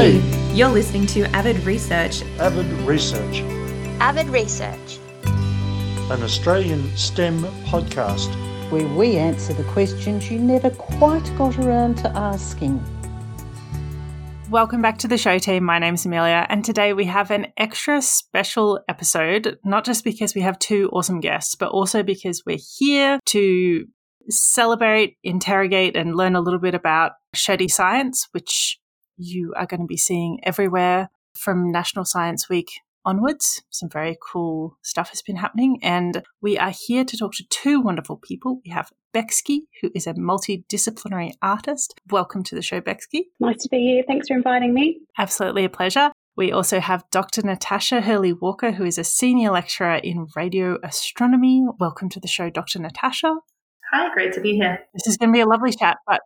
Hey. Hey, you're listening to Avid Research. Avid Research, Avid Research. an Australian STEM podcast. where we answer the questions you never quite got around to asking. Welcome back to the show team. My name's Amelia, and today we have an extra special episode, not just because we have two awesome guests, but also because we're here to celebrate, interrogate, and learn a little bit about Shirty Science, which you are going to be seeing everywhere from National Science Week onwards. Some very cool stuff has been happening, and we are here to talk to two wonderful people. We have Bexky, who is a multidisciplinary artist. Welcome to the show, Bexky. Nice to be here. Thanks for inviting me. Absolutely a pleasure. We also have Dr. Natasha Hurley-Walker, who is a senior lecturer in radio astronomy. Welcome to the show, Dr. Natasha. Hi, great to be here. This is going to be a lovely chat, but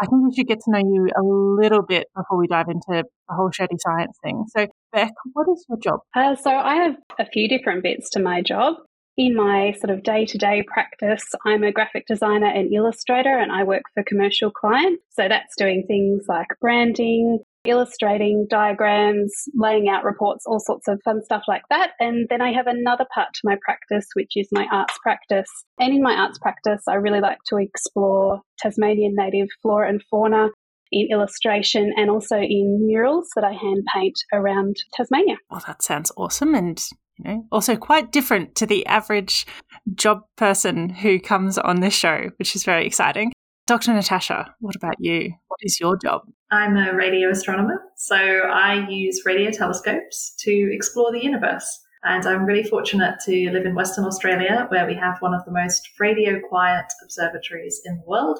I think we should get to know you a little bit before we dive into the whole shirty science thing. So, Beck, what is your job? Uh, so, I have a few different bits to my job. In my sort of day to day practice, I'm a graphic designer and illustrator, and I work for commercial clients. So, that's doing things like branding, illustrating diagrams, laying out reports, all sorts of fun stuff like that. And then I have another part to my practice, which is my arts practice. And in my arts practice, I really like to explore Tasmanian native flora and fauna in illustration and also in murals that I hand paint around Tasmania. Well, that sounds awesome and you know, also quite different to the average job person who comes on this show, which is very exciting. Dr. Natasha, what about you? What is your job? I'm a radio astronomer, so I use radio telescopes to explore the universe. And I'm really fortunate to live in Western Australia, where we have one of the most radio quiet observatories in the world.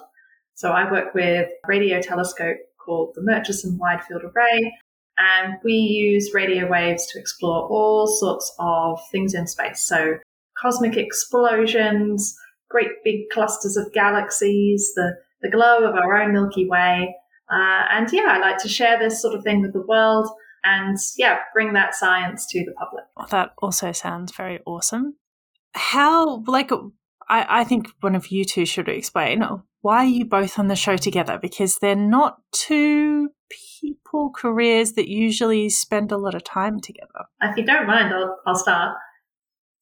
So I work with a radio telescope called the Murchison Widefield Array, and we use radio waves to explore all sorts of things in space. So cosmic explosions, great big clusters of galaxies, the, the glow of our own Milky Way. Uh, and yeah, I like to share this sort of thing with the world and yeah, bring that science to the public. Well, that also sounds very awesome. How, like, I, I think one of you two should explain why are you both on the show together? Because they're not two people careers that usually spend a lot of time together. If you don't mind, I'll, I'll start.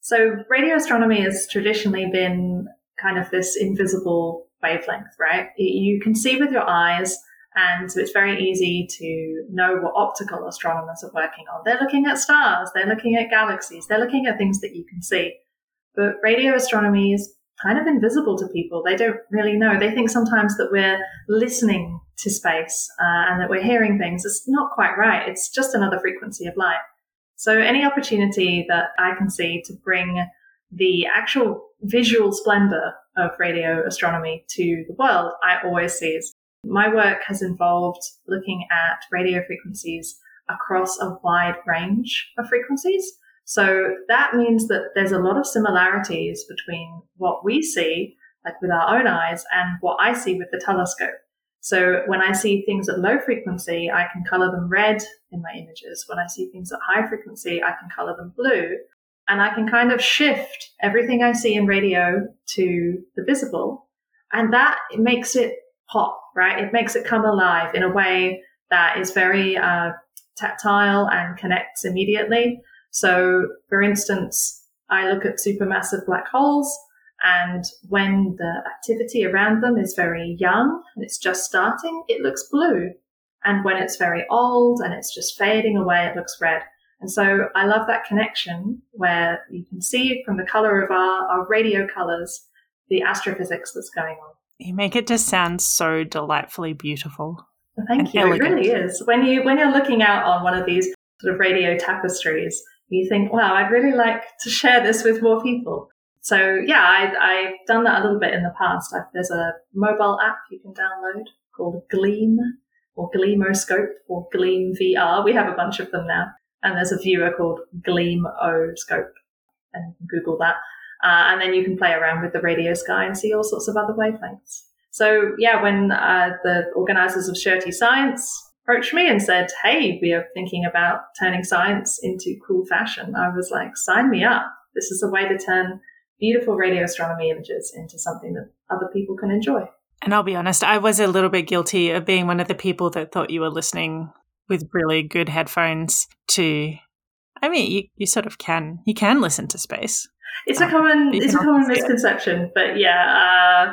So radio astronomy has traditionally been kind of this invisible wavelength, right? You can see with your eyes, and so it's very easy to know what optical astronomers are working on. They're looking at stars, they're looking at galaxies, they're looking at things that you can see. But radio astronomy is kind of invisible to people. They don't really know. They think sometimes that we're listening to space uh, and that we're hearing things. It's not quite right. It's just another frequency of light. So any opportunity that I can see to bring the actual visual splendor of radio astronomy to the world, I always seize. My work has involved looking at radio frequencies across a wide range of frequencies. So that means that there's a lot of similarities between what we see, like with our own eyes, and what I see with the telescope. So when I see things at low frequency, I can color them red in my images. When I see things at high frequency, I can color them blue. And I can kind of shift everything I see in radio to the visible. And that makes it pop, right? It makes it come alive in a way that is very uh, tactile and connects immediately. So, for instance, I look at supermassive black holes, and when the activity around them is very young and it's just starting, it looks blue. And when it's very old and it's just fading away, it looks red. And so I love that connection where you can see from the color of our, our radio colors the astrophysics that's going on. You make it just sound so delightfully beautiful. Well, thank you. elegant. It really is. When you when you're looking out on one of these sort of radio tapestries, you think, "Wow, I'd really like to share this with more people." So yeah, I, I've done that a little bit in the past. i there's a mobile app you can download called Gleam or Gleamoscope or Gleam VR. We have a bunch of them now, and there's a viewer called Gleamoscope, and you can Google that. Uh, and then you can play around with the radio sky and see all sorts of other wavelengths. So yeah, when uh, the organizers of Shirty Science approached me and said, "Hey, we are thinking about turning science into cool fashion," I was like, "Sign me up! This is a way to turn beautiful radio astronomy images into something that other people can enjoy." And I'll be honest, I was a little bit guilty of being one of the people that thought you were listening with really good headphones to I mean, you, you sort of can you can listen to space. It's a common it's a common misconception, it. but yeah, uh,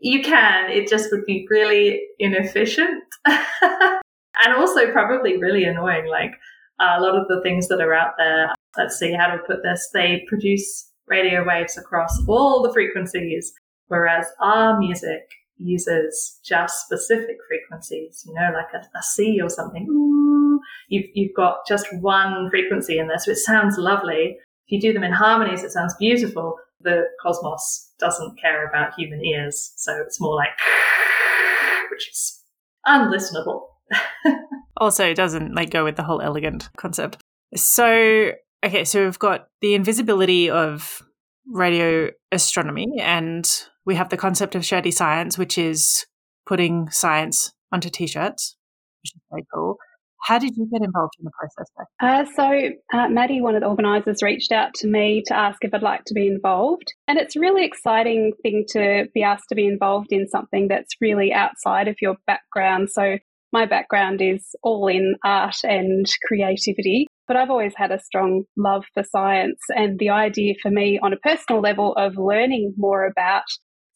you can. It just would be really inefficient, and also probably really annoying. Like uh, a lot of the things that are out there. Let's see how to put this. They produce radio waves across all the frequencies, whereas our music uses just specific frequencies. You know, like a, a C or something. You've you've got just one frequency in there, so it sounds lovely. If you do them in harmonies, it sounds beautiful. The cosmos doesn't care about human ears, so it's more like, which is unlistenable. also, it doesn't like go with the whole elegant concept. So, okay, so we've got the invisibility of radio astronomy, and we have the concept of Shirty Science, which is putting science onto t-shirts, which is very cool. How did you get involved in the process? Uh, so, uh, Maddie, one of the organisers, reached out to me to ask if I'd like to be involved. And it's a really exciting thing to be asked to be involved in something that's really outside of your background. So, my background is all in art and creativity, but I've always had a strong love for science. And the idea for me, on a personal level, of learning more about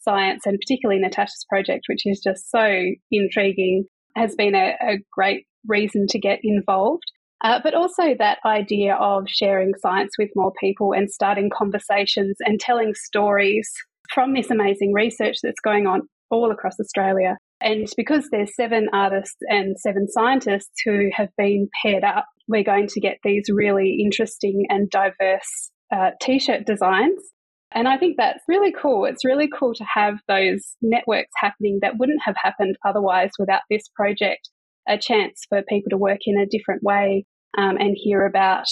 science and particularly Natasha's project, which is just so intriguing, has been a, a great reason to get involved. Uh, but also that idea of sharing science with more people and starting conversations and telling stories from this amazing research that's going on all across Australia. And because there's seven artists and seven scientists who have been paired up, we're going to get these really interesting and diverse uh, t-shirt designs. And I think that's really cool. It's really cool to have those networks happening that wouldn't have happened otherwise without this project a chance for people to work in a different way um, and hear about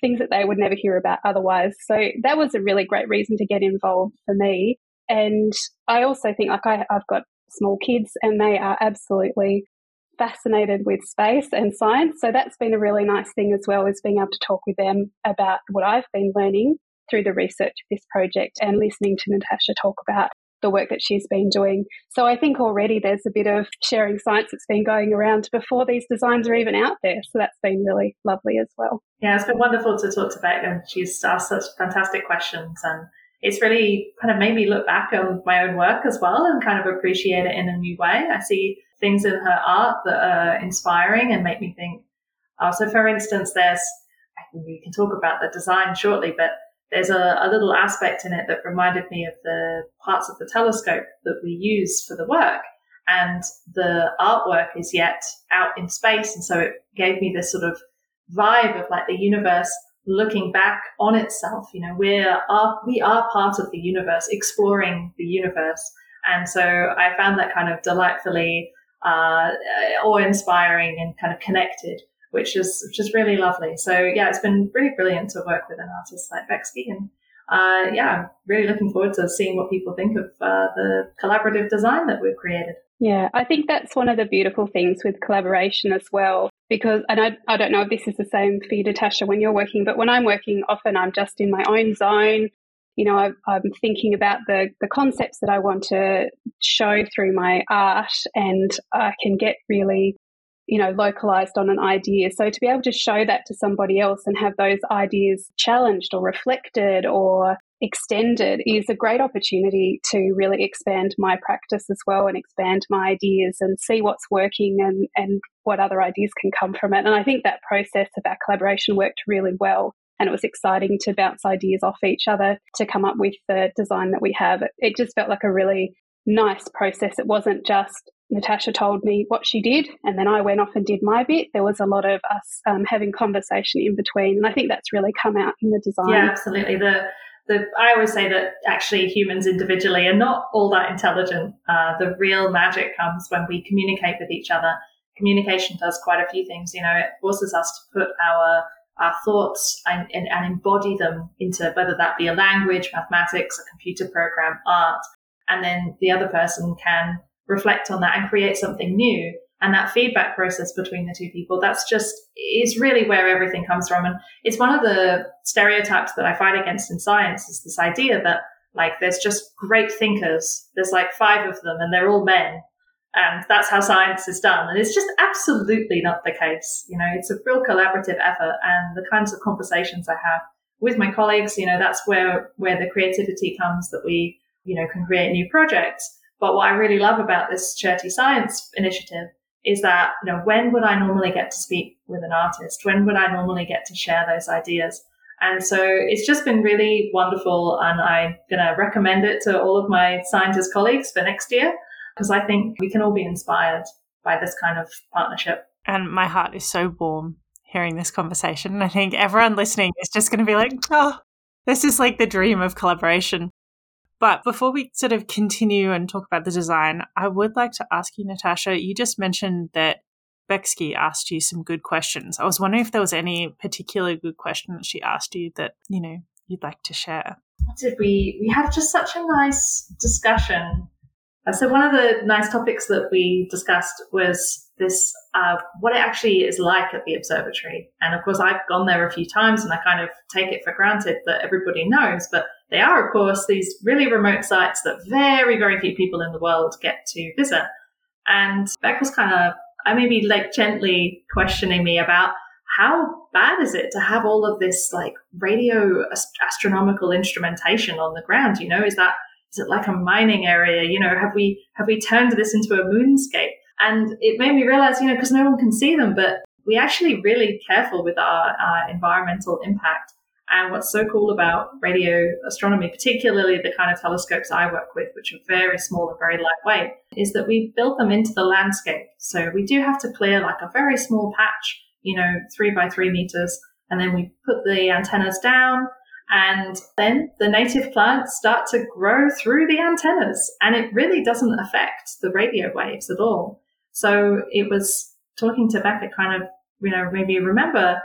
things that they would never hear about otherwise. So that was a really great reason to get involved for me. And I also think like I, I've got small kids and they are absolutely fascinated with space and science. So that's been a really nice thing as well is being able to talk with them about what I've been learning through the research of this project and listening to Natasha talk about the work that she's been doing. So I think already there's a bit of sharing science that's been going around before these designs are even out there. So that's been really lovely as well. Yeah, it's been wonderful to talk to Beck and she's asked such fantastic questions and it's really kind of made me look back on my own work as well and kind of appreciate it in a new way. I see things in her art that are inspiring and make me think. Uh, so for instance, there's, I think we can talk about the design shortly, but there's a, a, little aspect in it that reminded me of the parts of the telescope that we use for the work. And the artwork is yet out in space. And so it gave me this sort of vibe of like the universe looking back on itself. You know, we're, are, we are part of the universe, exploring the universe. And so I found that kind of delightfully, uh, awe inspiring and kind of connected which is which is really lovely. So yeah, it's been really brilliant to work with an artist like Bexky, and uh, yeah, I'm really looking forward to seeing what people think of uh, the collaborative design that we've created. Yeah, I think that's one of the beautiful things with collaboration as well. Because, and I, I don't know if this is the same for you, Natasha, when you're working, but when I'm working, often I'm just in my own zone. You know, I, I'm thinking about the, the concepts that I want to show through my art, and I can get really you know, localized on an idea. So to be able to show that to somebody else and have those ideas challenged or reflected or extended is a great opportunity to really expand my practice as well and expand my ideas and see what's working and, and what other ideas can come from it. And I think that process of our collaboration worked really well. And it was exciting to bounce ideas off each other to come up with the design that we have. It just felt like a really nice process. It wasn't just Natasha told me what she did, and then I went off and did my bit. There was a lot of us um, having conversation in between, and I think that's really come out in the design. Yeah, absolutely. The the I always say that actually humans individually are not all that intelligent. Uh, the real magic comes when we communicate with each other. Communication does quite a few things. You know, it forces us to put our our thoughts and, and, and embody them into whether that be a language, mathematics, a computer program, art, and then the other person can reflect on that and create something new. And that feedback process between the two people, that's just, is really where everything comes from. And it's one of the stereotypes that I fight against in science is this idea that like there's just great thinkers. There's like five of them and they're all men. and that's how science is done. And it's just absolutely not the case. You know, it's a real collaborative effort and the kinds of conversations I have with my colleagues, you know, that's where, where the creativity comes that we, you know, can create new projects. But what I really love about this Shirty Science initiative is that, you know, when would I normally get to speak with an artist? When would I normally get to share those ideas? And so it's just been really wonderful. And I'm going to recommend it to all of my scientist colleagues for next year because I think we can all be inspired by this kind of partnership. And my heart is so warm hearing this conversation. I think everyone listening is just going to be like, oh, this is like the dream of collaboration. But before we sort of continue and talk about the design, I would like to ask you, Natasha, you just mentioned that Becky asked you some good questions. I was wondering if there was any particular good question that she asked you that, you know, you'd like to share. Did we we had just such a nice discussion so one of the nice topics that we discussed was this, uh, what it actually is like at the observatory. And of course, I've gone there a few times and I kind of take it for granted that everybody knows, but they are, of course, these really remote sites that very, very few people in the world get to visit. And Beck was kind of, I maybe like gently questioning me about how bad is it to have all of this like radio astronomical instrumentation on the ground? You know, is that is it like a mining area? You know, have we have we turned this into a moonscape? And it made me realize, you know, because no one can see them, but we actually really careful with our, our environmental impact. And what's so cool about radio astronomy, particularly the kind of telescopes I work with, which are very small and very lightweight, is that we built them into the landscape. So we do have to clear like a very small patch, you know, three by three meters. And then we put the antennas down and then the native plants start to grow through the antennas and it really doesn't affect the radio waves at all. So it was talking to Becca kind of, you know, maybe remember,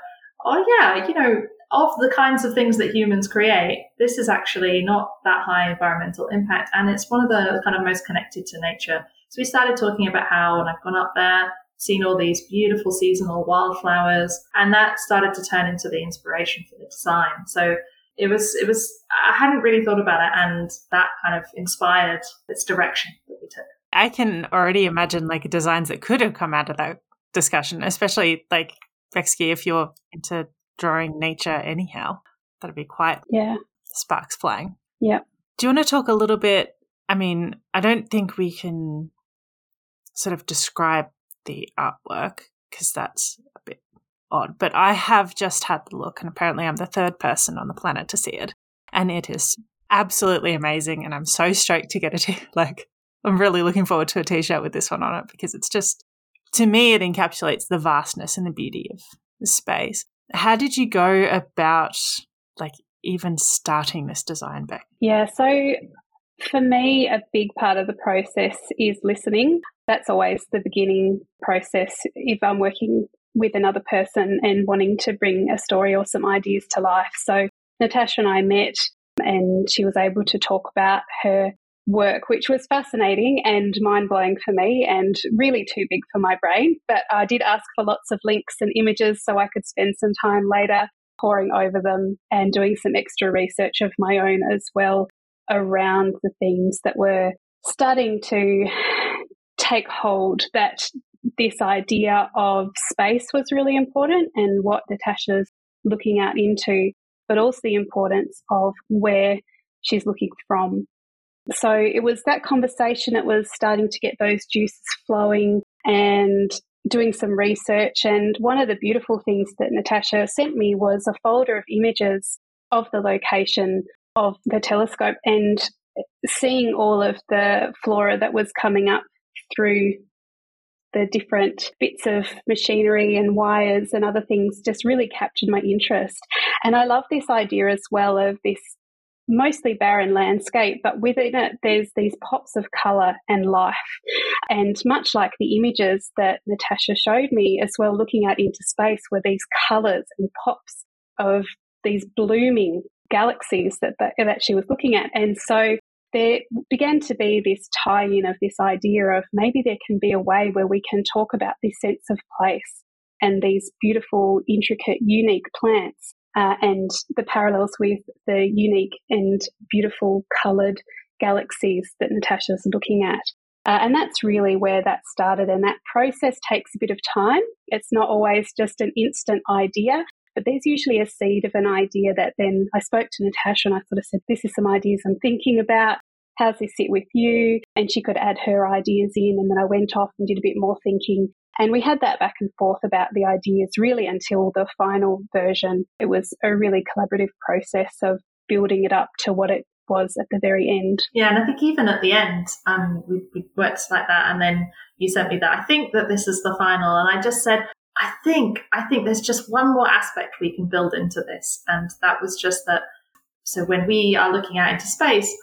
oh yeah, you know, of the kinds of things that humans create, this is actually not that high environmental impact. And it's one of the kind of most connected to nature. So we started talking about how, and I've gone up there, seen all these beautiful seasonal wildflowers, and that started to turn into the inspiration for the design. So it was it was I hadn't really thought about it, and that kind of inspired its direction that we took. I can already imagine like designs that could have come out of that discussion, especially like Becky, if you're into drawing nature anyhow. That'd be quite yeah sparks flying. Yeah. Do you want to talk a little bit? I mean, I don't think we can sort of describe the artwork because that's a bit odd, but I have just had the look, and apparently I'm the third person on the planet to see it. And it is absolutely amazing. And I'm so stoked to get it. like, I'm really looking forward to a t shirt with this one on it because it's just, to me, it encapsulates the vastness and the beauty of the space. How did you go about, like, even starting this design back? Yeah, so for me, a big part of the process is listening. That's always the beginning process. If I'm working with another person and wanting to bring a story or some ideas to life. So Natasha and I met and she was able to talk about her work, which was fascinating and mind blowing for me and really too big for my brain. But I did ask for lots of links and images so I could spend some time later poring over them and doing some extra research of my own as well around the themes that were starting to take hold that this idea of space was really important and what Natasha's looking out into, but also the importance of where she's looking from. So it was that conversation, it was starting to get those juices flowing and doing some research. And one of the beautiful things that Natasha sent me was a folder of images of the location of the telescope and seeing all of the flora that was coming up through the different bits of machinery and wires and other things just really captured my interest. And I love this idea as well of this mostly barren landscape, but within it, there's these pops of colour and life. And much like the images that Natasha showed me as well, looking out into space, were these colours and pops of these blooming galaxies that, that, that she was looking at. And so there began to be this tie in of this idea of maybe there can be a way where we can talk about this sense of place and these beautiful, intricate, unique plants uh, and the parallels with the unique and beautiful coloured galaxies that Natasha's looking at. Uh, and that's really where that started. And that process takes a bit of time. It's not always just an instant idea, but there's usually a seed of an idea that then I spoke to Natasha and I sort of said, This is some ideas I'm thinking about. How's this sit with you? And she could add her ideas in. And then I went off and did a bit more thinking. And we had that back and forth about the ideas really until the final version. It was a really collaborative process of building it up to what it was at the very end. Yeah, and I think even at the end, um, we, we worked like that, and then you sent me that. I think that this is the final, and I just said, I think, I think there's just one more aspect we can build into this, and that was just that. So when we are looking out into space,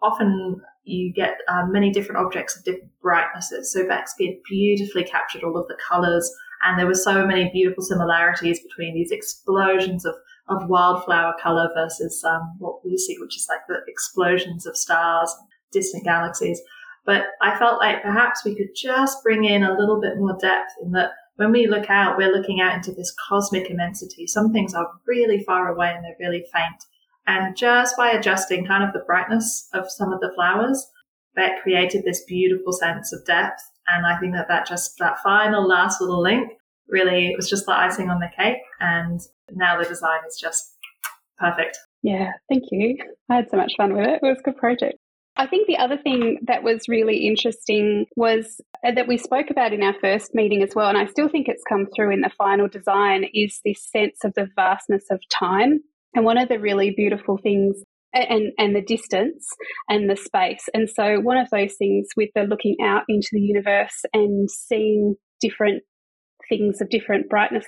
often you get uh, many different objects of different brightnesses. So had beautifully captured all of the colors, and there were so many beautiful similarities between these explosions of of wildflower color versus um, what we see, which is like the explosions of stars, distant galaxies. But I felt like perhaps we could just bring in a little bit more depth in that when we look out, we're looking out into this cosmic immensity. Some things are really far away and they're really faint. And just by adjusting kind of the brightness of some of the flowers, that created this beautiful sense of depth. And I think that that just, that final last little link really it was just the icing on the cake. And now the design is just perfect. Yeah, thank you. I had so much fun with it. It was a good project. I think the other thing that was really interesting was uh, that we spoke about in our first meeting as well, and I still think it's come through in the final design, is this sense of the vastness of time. And one of the really beautiful things and and the distance and the space. And so one of those things with the looking out into the universe and seeing different things of different brightness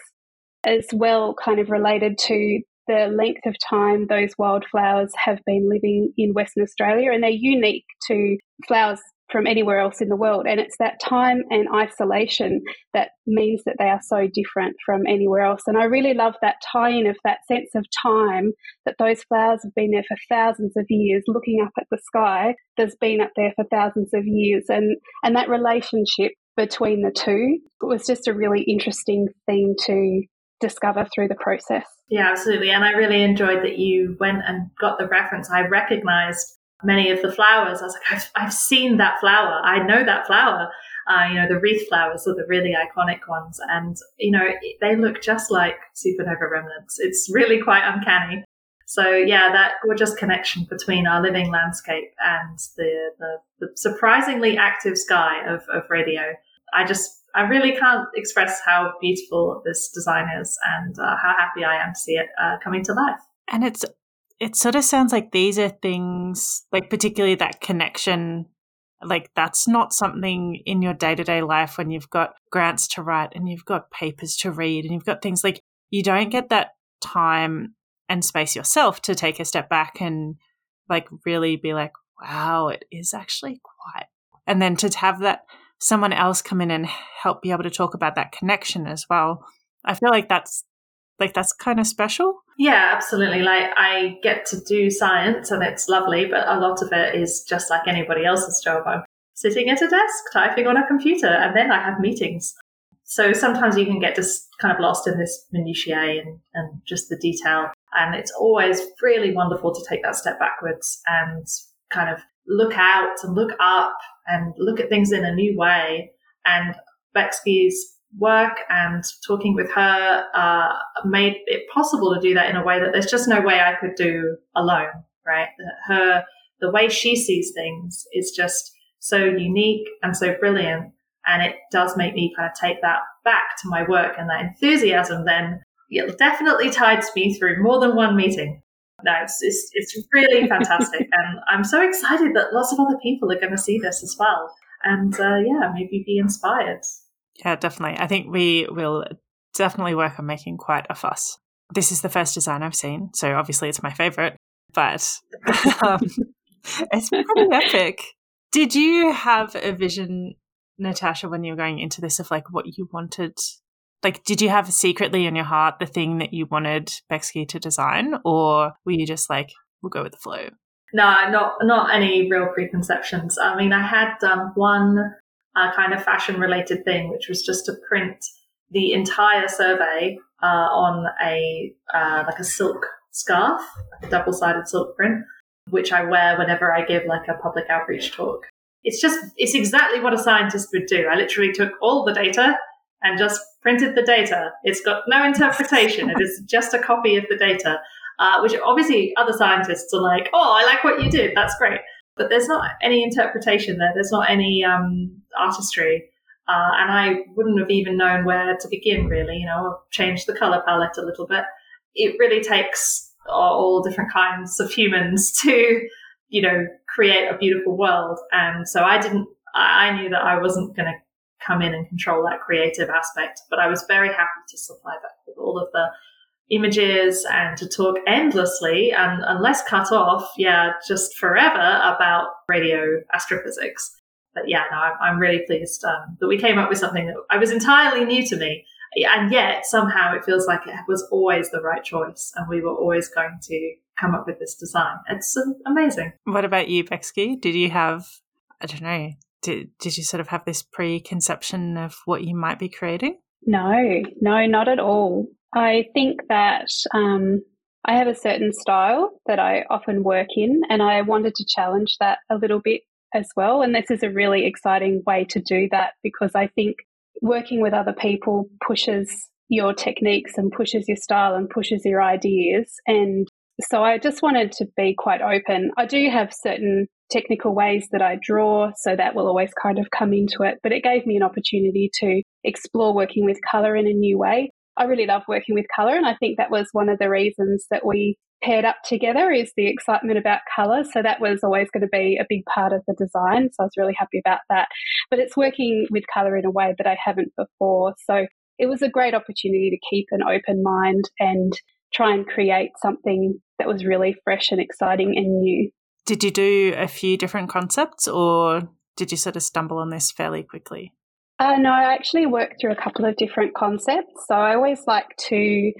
as well, kind of related to the length of time those wildflowers have been living in Western Australia. And they're unique to flowers from anywhere else in the world. And it's that time and isolation that means that they are so different from anywhere else. And I really love that tie in of that sense of time that those flowers have been there for thousands of years, looking up at the sky that's been up there for thousands of years. And, and that relationship between the two it was just a really interesting theme to discover through the process. Yeah, absolutely. And I really enjoyed that you went and got the reference. I recognized many of the flowers. I was like, I've, I've seen that flower. I know that flower. Uh, you know, the wreath flowers are the really iconic ones. And, you know, they look just like supernova remnants. It's really quite uncanny. So yeah, that gorgeous connection between our living landscape and the, the, the surprisingly active sky of, of radio. I just, I really can't express how beautiful this design is and uh, how happy I am to see it uh, coming to life. And it's, it sort of sounds like these are things, like particularly that connection like that's not something in your day-to-day life when you've got grants to write and you've got papers to read and you've got things like you don't get that time and space yourself to take a step back and like really be like, wow, it is actually quite. And then to have that someone else come in and help be able to talk about that connection as well. I feel like that's like that's kind of special. Yeah, absolutely. Like I get to do science and it's lovely, but a lot of it is just like anybody else's job. I'm sitting at a desk, typing on a computer, and then I have meetings. So sometimes you can get just kind of lost in this minutiae and, and just the detail. And it's always really wonderful to take that step backwards and kind of look out and look up and look at things in a new way. And Bexby's work and talking with her uh, made it possible to do that in a way that there's just no way I could do alone, right? Her, the way she sees things is just so unique and so brilliant. And it does make me kind of take that back to my work and that enthusiasm then it definitely tides me through more than one meeting. No, it's, it's, it's really fantastic. and I'm so excited that lots of other people are going to see this as well. And uh, yeah, maybe be inspired. Yeah, definitely. I think we will definitely work on making quite a fuss. This is the first design I've seen, so obviously it's my favorite, but um, it's pretty epic. Did you have a vision, Natasha, when you were going into this of like what you wanted like did you have secretly in your heart the thing that you wanted Bexky to design or were you just like we'll go with the flow no not not any real preconceptions i mean i had um, one uh, kind of fashion related thing which was just to print the entire survey uh, on a uh, like a silk scarf like a double-sided silk print which i wear whenever i give like a public outreach talk it's just, it's exactly what a scientist would do. I literally took all the data and just printed the data. It's got no interpretation. it is just a copy of the data, uh, which obviously other scientists are like, oh, I like what you did. That's great. But there's not any interpretation there. There's not any um, artistry. Uh, and I wouldn't have even known where to begin, really. You know, I've changed the color palette a little bit. It really takes all different kinds of humans to, you know, create a beautiful world. And so I didn't, I knew that I wasn't going to come in and control that creative aspect, but I was very happy to supply that with all of the images and to talk endlessly and unless cut off, yeah, just forever about radio astrophysics. But yeah, no, I'm, really pleased um, that we came up with something that I was entirely new to me. And yet somehow it feels like it was always the right choice and we were always going to come up with this design. It's um, amazing. What about you, Becky? Did you have, I don't know, did, did you sort of have this preconception of what you might be creating? No, no, not at all. I think that um, I have a certain style that I often work in, and I wanted to challenge that a little bit as well. And this is a really exciting way to do that because I think working with other people pushes your techniques and pushes your style and pushes your ideas. And so I just wanted to be quite open. I do have certain technical ways that I draw, so that will always kind of come into it, but it gave me an opportunity to explore working with color in a new way. I really love working with color, and I think that was one of the reasons that we paired up together is the excitement about color. So that was always going to be a big part of the design. So I was really happy about that. But it's working with color in a way that I haven't before. So it was a great opportunity to keep an open mind and try and create something that was really fresh and exciting and new. Did you do a few different concepts or did you sort of stumble on this fairly quickly? Uh, no, I actually worked through a couple of different concepts. So I always like to,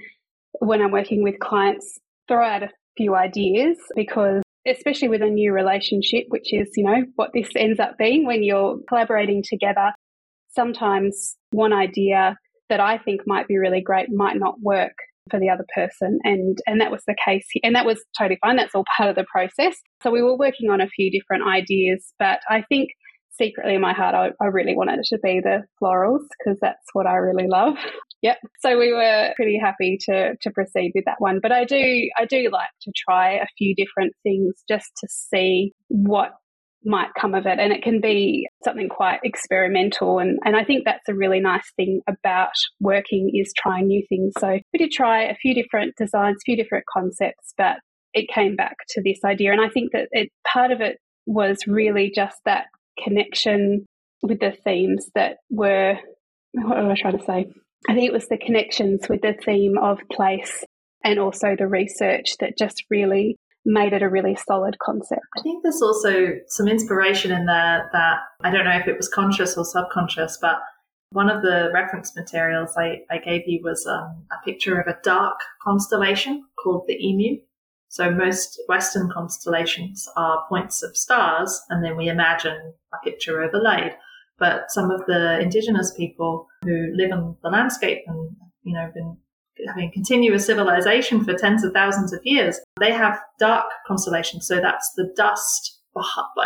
when I'm working with clients, throw out a few ideas because especially with a new relationship, which is, you know, what this ends up being when you're collaborating together, sometimes one idea that I think might be really great might not work for the other person and and that was the case and that was totally fine that's all part of the process so we were working on a few different ideas but i think secretly in my heart i, I really wanted it to be the florals because that's what i really love Yep. So we were pretty happy to to proceed with that one. But I do I do like to try a few different things just to see what might come of it. And it can be something quite experimental. And, and I think that's a really nice thing about working is trying new things. So we did try a few different designs, few different concepts, but it came back to this idea. And I think that it, part of it was really just that connection with the themes that were, what am I trying to say? I think it was the connections with the theme of place and also the research that just really made it a really solid concept. I think there's also some inspiration in there that I don't know if it was conscious or subconscious, but one of the reference materials I, I gave you was um, a picture of a dark constellation called the Emu. So most Western constellations are points of stars, and then we imagine a picture overlaid. But some of the indigenous people who live on the landscape and, you know, been having continuous civilization for tens of thousands of years, they have dark constellations. So that's the dust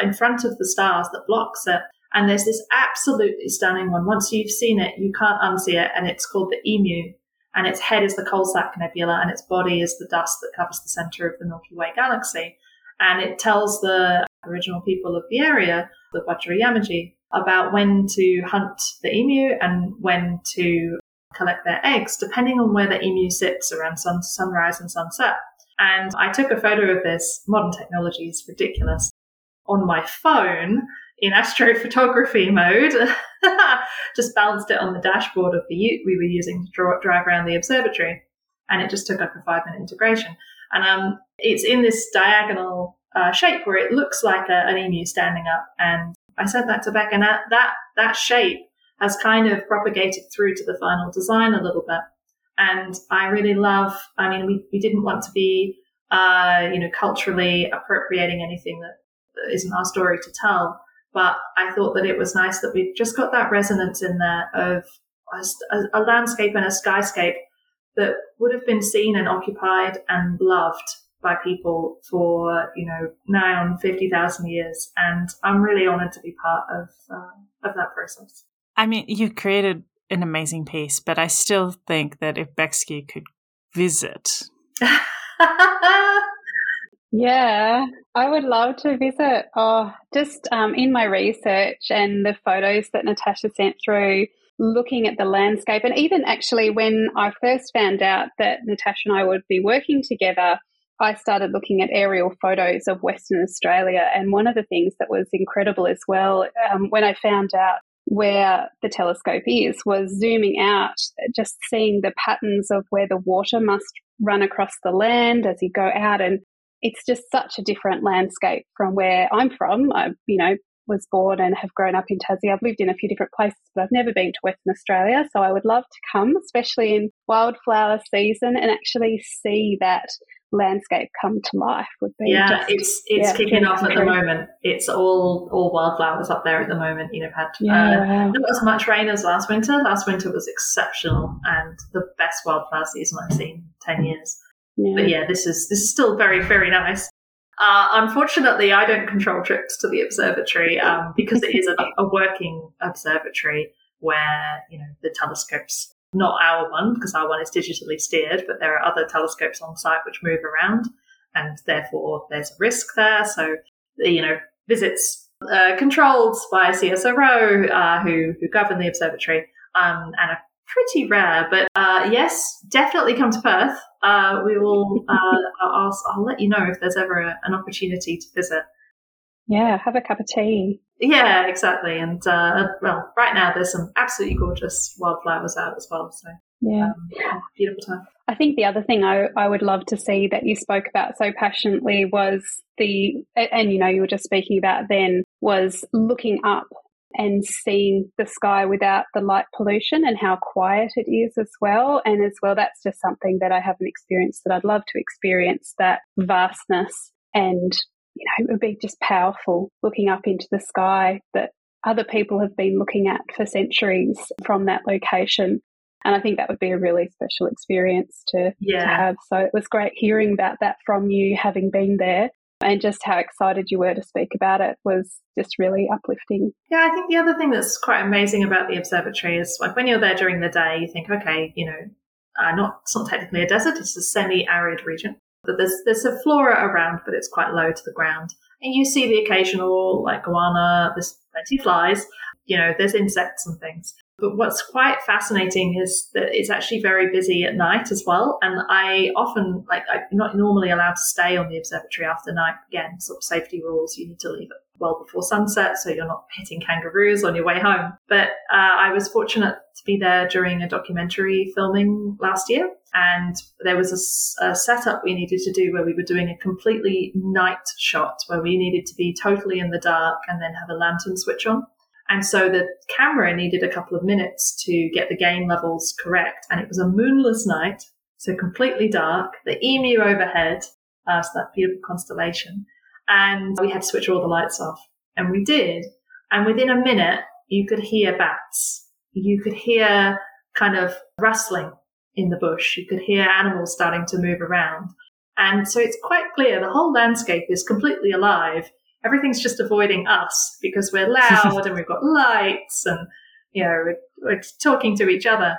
in front of the stars that blocks it. And there's this absolutely stunning one. Once you've seen it, you can't unsee it. And it's called the Emu. And its head is the Coalsack Nebula and its body is the dust that covers the center of the Milky Way galaxy. And it tells the original people of the area, the Wajarri Yamaji, about when to hunt the emu and when to collect their eggs, depending on where the emu sits around sun, sunrise and sunset. And I took a photo of this. Modern technology is ridiculous. On my phone in astrophotography mode, just balanced it on the dashboard of the ute we were using to draw, drive around the observatory. And it just took up a five minute integration. And um, it's in this diagonal uh, shape where it looks like a, an emu standing up. And I sent that to Beck, and that, that, that shape has kind of propagated through to the final design a little bit. And I really love, I mean, we, we didn't want to be, uh, you know, culturally appropriating anything that, isn't our story to tell. But I thought that it was nice that we just got that resonance in there of a, a landscape and a skyscape that would have been seen and occupied and loved by people for, you know, nigh on 50,000 years. And I'm really honored to be part of, uh, of that process. I mean, you've created an amazing piece, but I still think that if Bexky could visit. yeah, I would love to visit. Oh, just um, in my research and the photos that Natasha sent through, looking at the landscape, and even actually when I first found out that Natasha and I would be working together, I started looking at aerial photos of Western Australia. And one of the things that was incredible as well, um, when I found out where the telescope is, was zooming out, just seeing the patterns of where the water must run across the land as you go out. And it's just such a different landscape from where I'm from. I, you know, was born and have grown up in Tassie. I've lived in a few different places, but I've never been to Western Australia. So I would love to come, especially in wildflower season, and actually see that landscape come to life would be yeah just, it's it's yeah, kicking off at the moment. It's all all wildflowers up there at the moment. You know had yeah, uh, wow. not as much rain as last winter. Last winter was exceptional and the best wildflower season i've seen 10 years. Yeah. but yeah this is this is still very very nice. Uh, unfortunately i don't control trips to the observatory um, because it is a, a working observatory where you know the telescopes not our one, because our one is digitally steered, but there are other telescopes on site which move around, and therefore there's a risk there. So, you know, visits uh, controlled by CSIRO, uh, who who govern the observatory, um, and are pretty rare. But uh, yes, definitely come to Perth. Uh, we will. Uh, I'll, I'll let you know if there's ever a, an opportunity to visit. Yeah, have a cup of tea. Yeah, exactly. And uh, well, right now there's some absolutely gorgeous wildflowers out as well. So yeah, um, beautiful time. I think the other thing I, I would love to see that you spoke about so passionately was the, and you know, you were just speaking about then, was looking up and seeing the sky without the light pollution and how quiet it is as well. And as well, that's just something that I haven't experienced that I'd love to experience that vastness and you know, it would be just powerful looking up into the sky that other people have been looking at for centuries from that location. And I think that would be a really special experience to, yeah. to have. So it was great hearing about that from you, having been there, and just how excited you were to speak about it was just really uplifting. Yeah, I think the other thing that's quite amazing about the observatory is like when you're there during the day, you think, okay, you know, uh, not it's not technically a desert; it's a semi-arid region. There's there's a flora around, but it's quite low to the ground. And you see the occasional like goanna. There's plenty of flies. You know, there's insects and things. But what's quite fascinating is that it's actually very busy at night as well. And I often, like, I'm not normally allowed to stay on the observatory after night. Again, sort of safety rules. You need to leave it well before sunset so you're not hitting kangaroos on your way home. But uh, I was fortunate to be there during a documentary filming last year. And there was a, a setup we needed to do where we were doing a completely night shot where we needed to be totally in the dark and then have a lantern switch on. And so the camera needed a couple of minutes to get the gain levels correct. And it was a moonless night, so completely dark, the emu overhead, uh, so that beautiful constellation. And we had to switch all the lights off. And we did. And within a minute, you could hear bats. You could hear kind of rustling in the bush. You could hear animals starting to move around. And so it's quite clear the whole landscape is completely alive everything's just avoiding us because we're loud and we've got lights and you know we're, we're talking to each other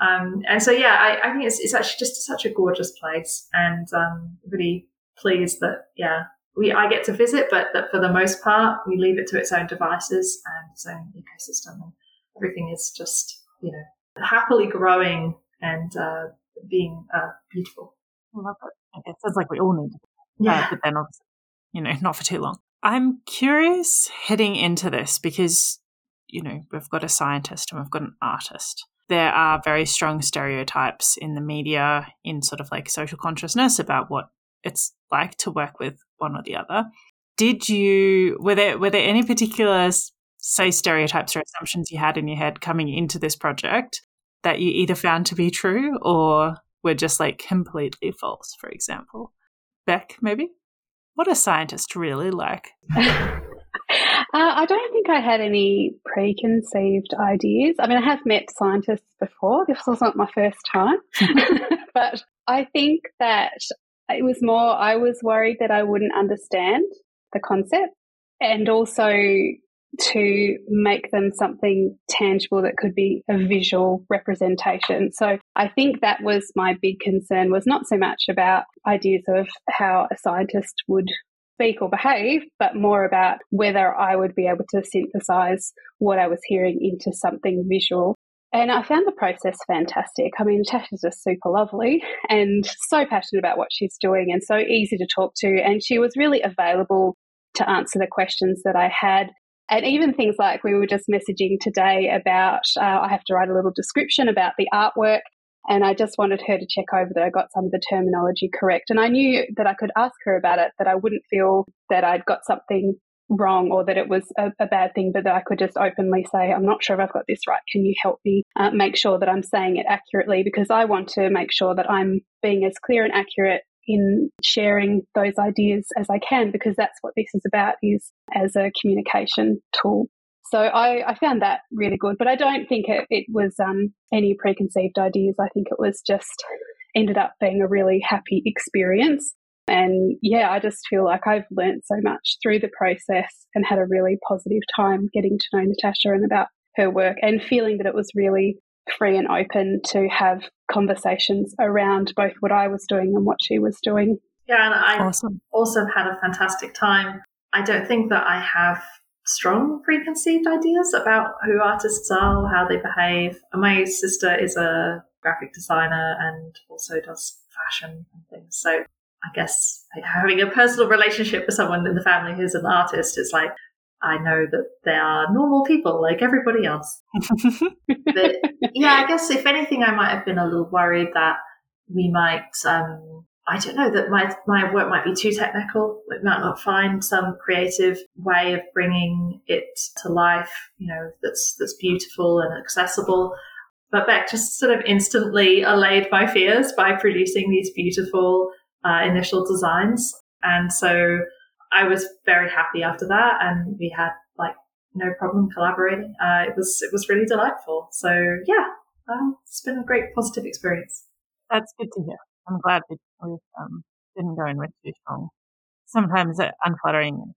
um, and so yeah I, I, think it's, it's actually just such a gorgeous place and um, really pleased that yeah we I get to visit but that for the most part we leave it to its own devices and its own ecosystem and everything is just you know happily growing and uh, being uh, beautiful I love it. It sounds like we all need to. Yeah. Uh, but then obviously, you know, not for too long. I'm curious heading into this because, you know, we've got a scientist and we've got an artist. There are very strong stereotypes in the media, in sort of like social consciousness about what it's like to work with one or the other. Did you, were there, were there any particular, say, stereotypes or assumptions you had in your head coming into this project that you either found to be true or were just like completely false, for example? Beck, maybe? What are scientists really like? uh, I don't think I had any preconceived ideas. I mean, I have met scientists before. This wasn't my first time. but I think that it was more, I was worried that I wouldn't understand the concept and also to make them something tangible that could be a visual representation. So I think that was my big concern was not so much about ideas of how a scientist would speak or behave, but more about whether I would be able to synthesize what I was hearing into something visual. And I found the process fantastic. I mean, Natasha's just super lovely and so passionate about what she's doing and so easy to talk to. And she was really available to answer the questions that I had. And even things like we were just messaging today about, uh, I have to write a little description about the artwork. And I just wanted her to check over that I got some of the terminology correct. And I knew that I could ask her about it, that I wouldn't feel that I'd got something wrong or that it was a, a, bad thing, but that I could just openly say, I'm not sure if I've got this right. Can you help me uh, make sure that I'm saying it accurately? Because I want to make sure that I'm being as clear and accurate in sharing those ideas as I can, because that's what this is about is as a communication tool. So I, I found that really good, but I don't think it, it was um, any preconceived ideas. I think it was just ended up being a really happy experience. And yeah, I just feel like I've learned so much through the process and had a really positive time getting to know Natasha and about her work and feeling that it was really free and open to have conversations around both what I was doing and what she was doing. Yeah, and I awesome. also had a fantastic time. I don't think that I have strong preconceived ideas about who artists are or how they behave. My sister is a graphic designer and also does fashion and things. So I guess having a personal relationship with someone in the family who's an artist is like I know that they are normal people like everybody else. but yeah, I guess if anything, I might have been a little worried that we might, um, I don't know, that my, my work might be too technical. We might not find some creative way of bringing it to life, you know, that's, that's beautiful and accessible. But Beck just sort of instantly allayed my fears by producing these beautiful uh, initial designs. And so I was very happy after that, and we had like no problem collaborating. Uh, it was it was really delightful. So yeah, um, it's been a great positive experience. That's good to hear. I'm glad we um, didn't go in with too strong. Sometimes unflattering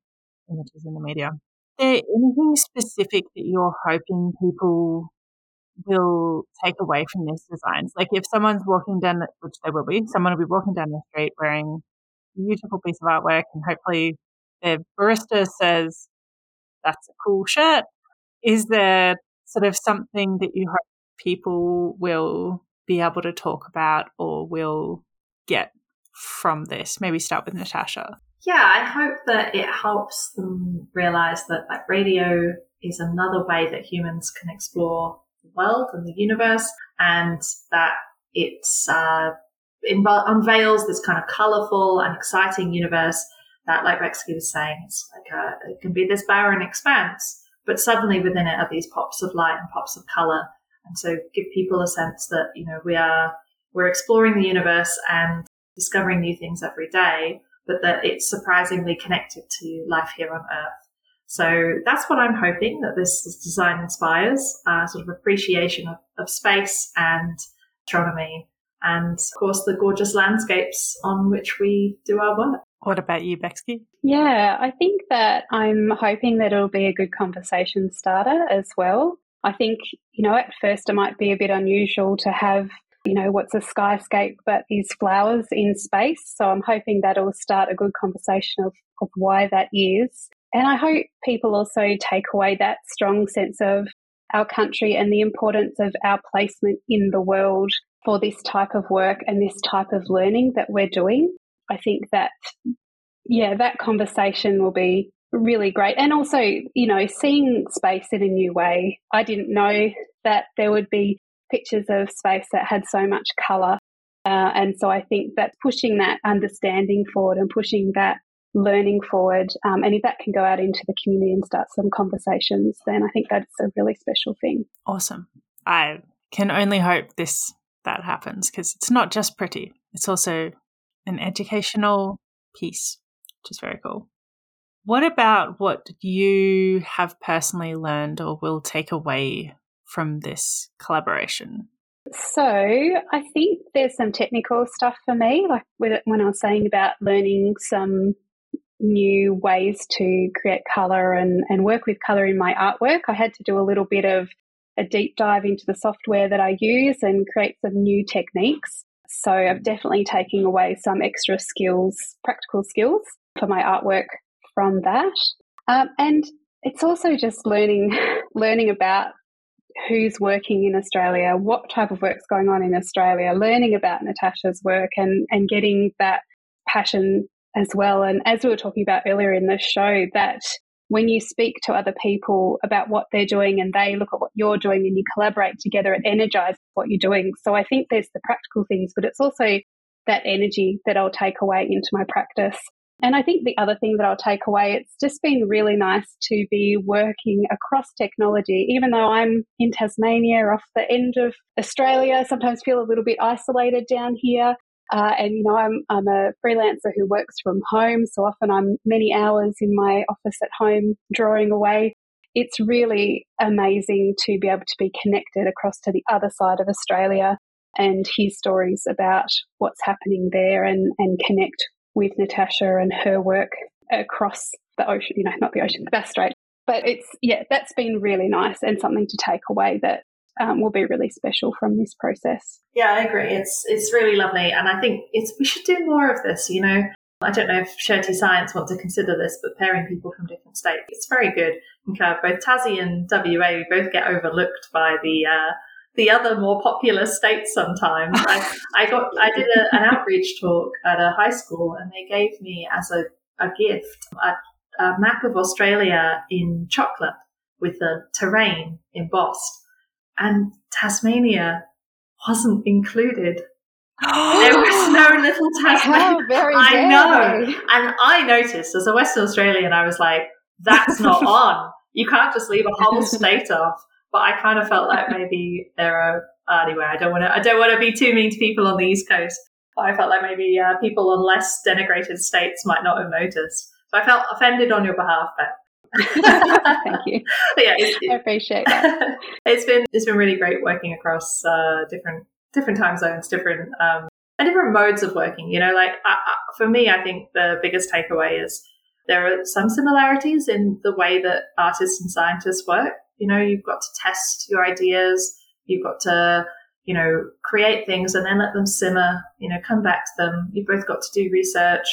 images in the media. Is there anything specific that you're hoping people will take away from these designs? Like if someone's walking down, the, which they will be, someone will be walking down the street wearing beautiful piece of artwork and hopefully the barista says, that's a cool shirt. Is there sort of something that you hope people will be able to talk about or will get from this? Maybe start with Natasha. Yeah, I hope that it helps them realize that like radio is another way that humans can explore the world and the universe and that it's uh, unveils this kind of colorful and exciting universe that, like Bexky was saying, it's like a, it can be this barren expanse, but suddenly within it are these pops of light and pops of color. And so give people a sense that, you know, we are, we're exploring the universe and discovering new things every day, but that it's surprisingly connected to life here on Earth. So that's what I'm hoping that this, this design inspires, uh, sort of appreciation of, of space and astronomy and of course the gorgeous landscapes on which we do our work. What about you, Becky? Yeah, I think that I'm hoping that it'll be a good conversation starter as well. I think, you know, at first it might be a bit unusual to have, you know, what's a skyscape but is flowers in space. So I'm hoping that'll start a good conversation of, of why that is. And I hope people also take away that strong sense of our country and the importance of our placement in the world for this type of work and this type of learning that we're doing. I think that, yeah, that conversation will be really great. And also, you know, seeing space in a new way. I didn't know that there would be pictures of space that had so much colour. Uh, and so I think that pushing that understanding forward and pushing that learning forward, um, and if that can go out into the community and start some conversations, then I think that's a really special thing. Awesome. I can only hope this that happens because it's not just pretty, it's also an educational piece, which is very cool. What about what you have personally learned or will take away from this collaboration? So I think there's some technical stuff for me, like when I was saying about learning some new ways to create color and, and work with color in my artwork. I had to do a little bit of a deep dive into the software that I use and create some new techniques. So I'm definitely taking away some extra skills, practical skills for my artwork from that. Um, and it's also just learning, learning about who's working in Australia, what type of work's going on in Australia, learning about Natasha's work and, and getting that passion as well. And as we were talking about earlier in the show, that when you speak to other people about what they're doing and they look at what you're doing and you collaborate together, it energizes what you're doing. So I think there's the practical things, but it's also that energy that I'll take away into my practice. And I think the other thing that I'll take away, it's just been really nice to be working across technology, even though I'm in Tasmania off the end of Australia, sometimes feel a little bit isolated down here. Uh, and you know, I'm I'm a freelancer who works from home, so often I'm many hours in my office at home drawing away. It's really amazing to be able to be connected across to the other side of Australia and hear stories about what's happening there and, and connect with Natasha and her work across the ocean, you know, not the ocean, the Bass Strait. But it's, yeah, that's been really nice and something to take away that um, will be really special from this process. Yeah, I agree. It's it's really lovely, and I think it's we should do more of this. You know, I don't know if Shirty Science want to consider this, but pairing people from different states, it's very good. both Tassie and WA we both get overlooked by the uh, the other more popular states sometimes. I, I got I did a, an outreach talk at a high school, and they gave me as a, a gift a, a map of Australia in chocolate with the terrain embossed and Tasmania wasn't included. there was no little Tasmania. I know. And I noticed as a Western Australian, I was like, that's not on. You can't just leave a whole state off. But I kind of felt like maybe there are, anyway, I don't want to, I don't want to be too mean to people on the East Coast. But I felt like maybe uh, people on less denigrated states might not have noticed. So I felt offended on your behalf, but Thank you. yeah, I appreciate that. it's been it's been really great working across uh, different different time zones, different um, and different modes of working. You know, like uh, for me, I think the biggest takeaway is there are some similarities in the way that artists and scientists work. You know, you've got to test your ideas. You've got to you know create things and then let them simmer. You know, come back to them. You've both got to do research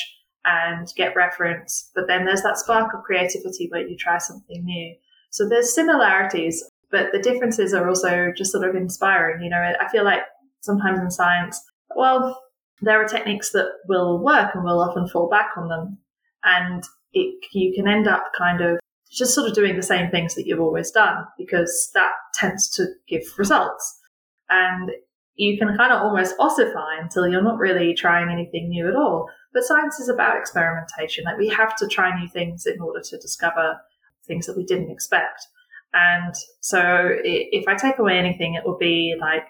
and get reference. But then there's that spark of creativity where you try something new. So there's similarities, but the differences are also just sort of inspiring. You know, I feel like sometimes in science, well, there are techniques that will work and we'll often fall back on them. And it, you can end up kind of just sort of doing the same things that you've always done because that tends to give results. And you can kind of almost ossify until you're not really trying anything new at all. But science is about experimentation. Like we have to try new things in order to discover things that we didn't expect. And so if I take away anything, it will be like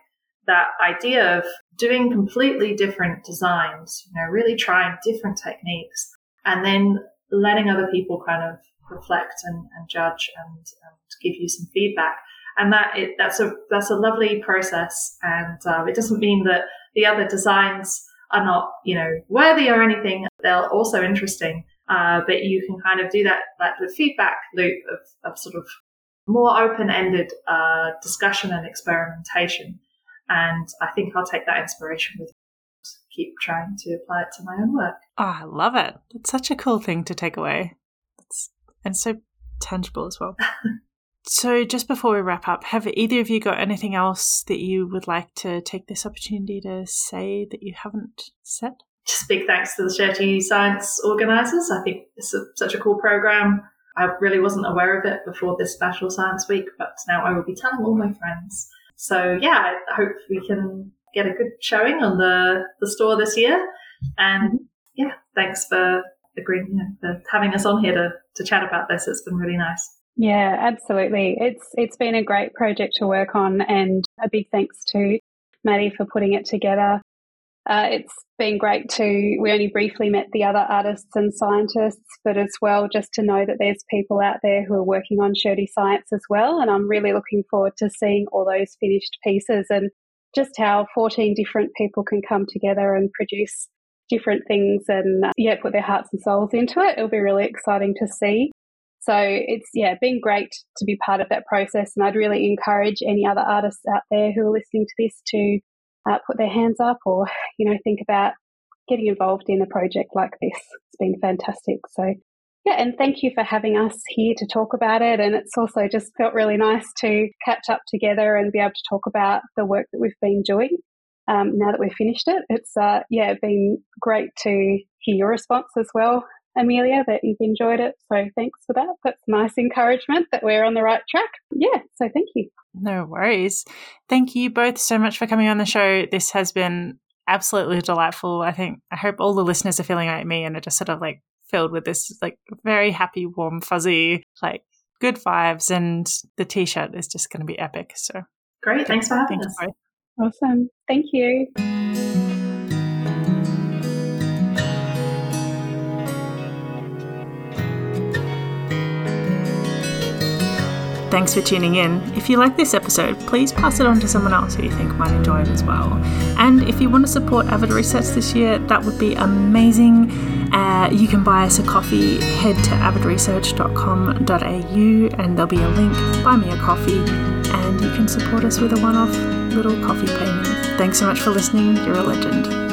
that idea of doing completely different designs, you know, really trying different techniques and then letting other people kind of reflect and, and judge and, and, give you some feedback. And that it, that's a that's a lovely process, and uh, it doesn't mean that the other designs are not, you know, worthy or anything. They're also interesting. Uh, but you can kind of do that, that the feedback loop of, of sort of more open-ended uh, discussion and experimentation. And I think I'll take that inspiration with keep trying to apply it to my own work. Oh, I love it. It's such a cool thing to take away. It's, and so tangible as well. So, just before we wrap up, have either of you got anything else that you would like to take this opportunity to say that you haven't said? Just big thanks to the Shirty Science organisers. I think it's a, such a cool program. I really wasn't aware of it before this special Science Week, but now I will be telling all my friends. So, yeah, I hope we can get a good showing on the, the store this year. And mm-hmm. yeah, thanks for agreeing, you know, for having us on here to, to chat about this. It's been really nice. Yeah, absolutely. It's it's been a great project to work on, and a big thanks to Maddie for putting it together. Uh, it's been great to we only briefly met the other artists and scientists, but as well just to know that there's people out there who are working on shirty science as well, and I'm really looking forward to seeing all those finished pieces and just how 14 different people can come together and produce different things and uh, yeah, put their hearts and souls into it. It'll be really exciting to see. So it's yeah, been great to be part of that process, and I'd really encourage any other artists out there who are listening to this to uh, put their hands up or you know think about getting involved in a project like this. It's been fantastic. So yeah, and thank you for having us here to talk about it. And it's also just felt really nice to catch up together and be able to talk about the work that we've been doing. Um, now that we've finished it, it's uh, yeah been great to hear your response as well Amelia, that you've enjoyed it. So thanks for that. That's nice encouragement that we're on the right track. Yeah, so thank you. No worries. Thank you both so much for coming on the show. This has been absolutely delightful. I think I hope all the listeners are feeling like me and are just sort of like filled with this like very happy, warm, fuzzy, like good vibes and the t-shirt is just going to be epic. So great. Thanks for having us. Awesome. Thank you. Thanks for tuning in. If you like this episode, please pass it on to someone else who you think might enjoy it as well. And if you want to support Avid Research this year, that would be amazing. Uh, you can buy us a coffee. Head to avidresearch.com.au and there'll be a link. Buy me a coffee, and you can support us with a one off little coffee payment. Thanks so much for listening. You're a legend.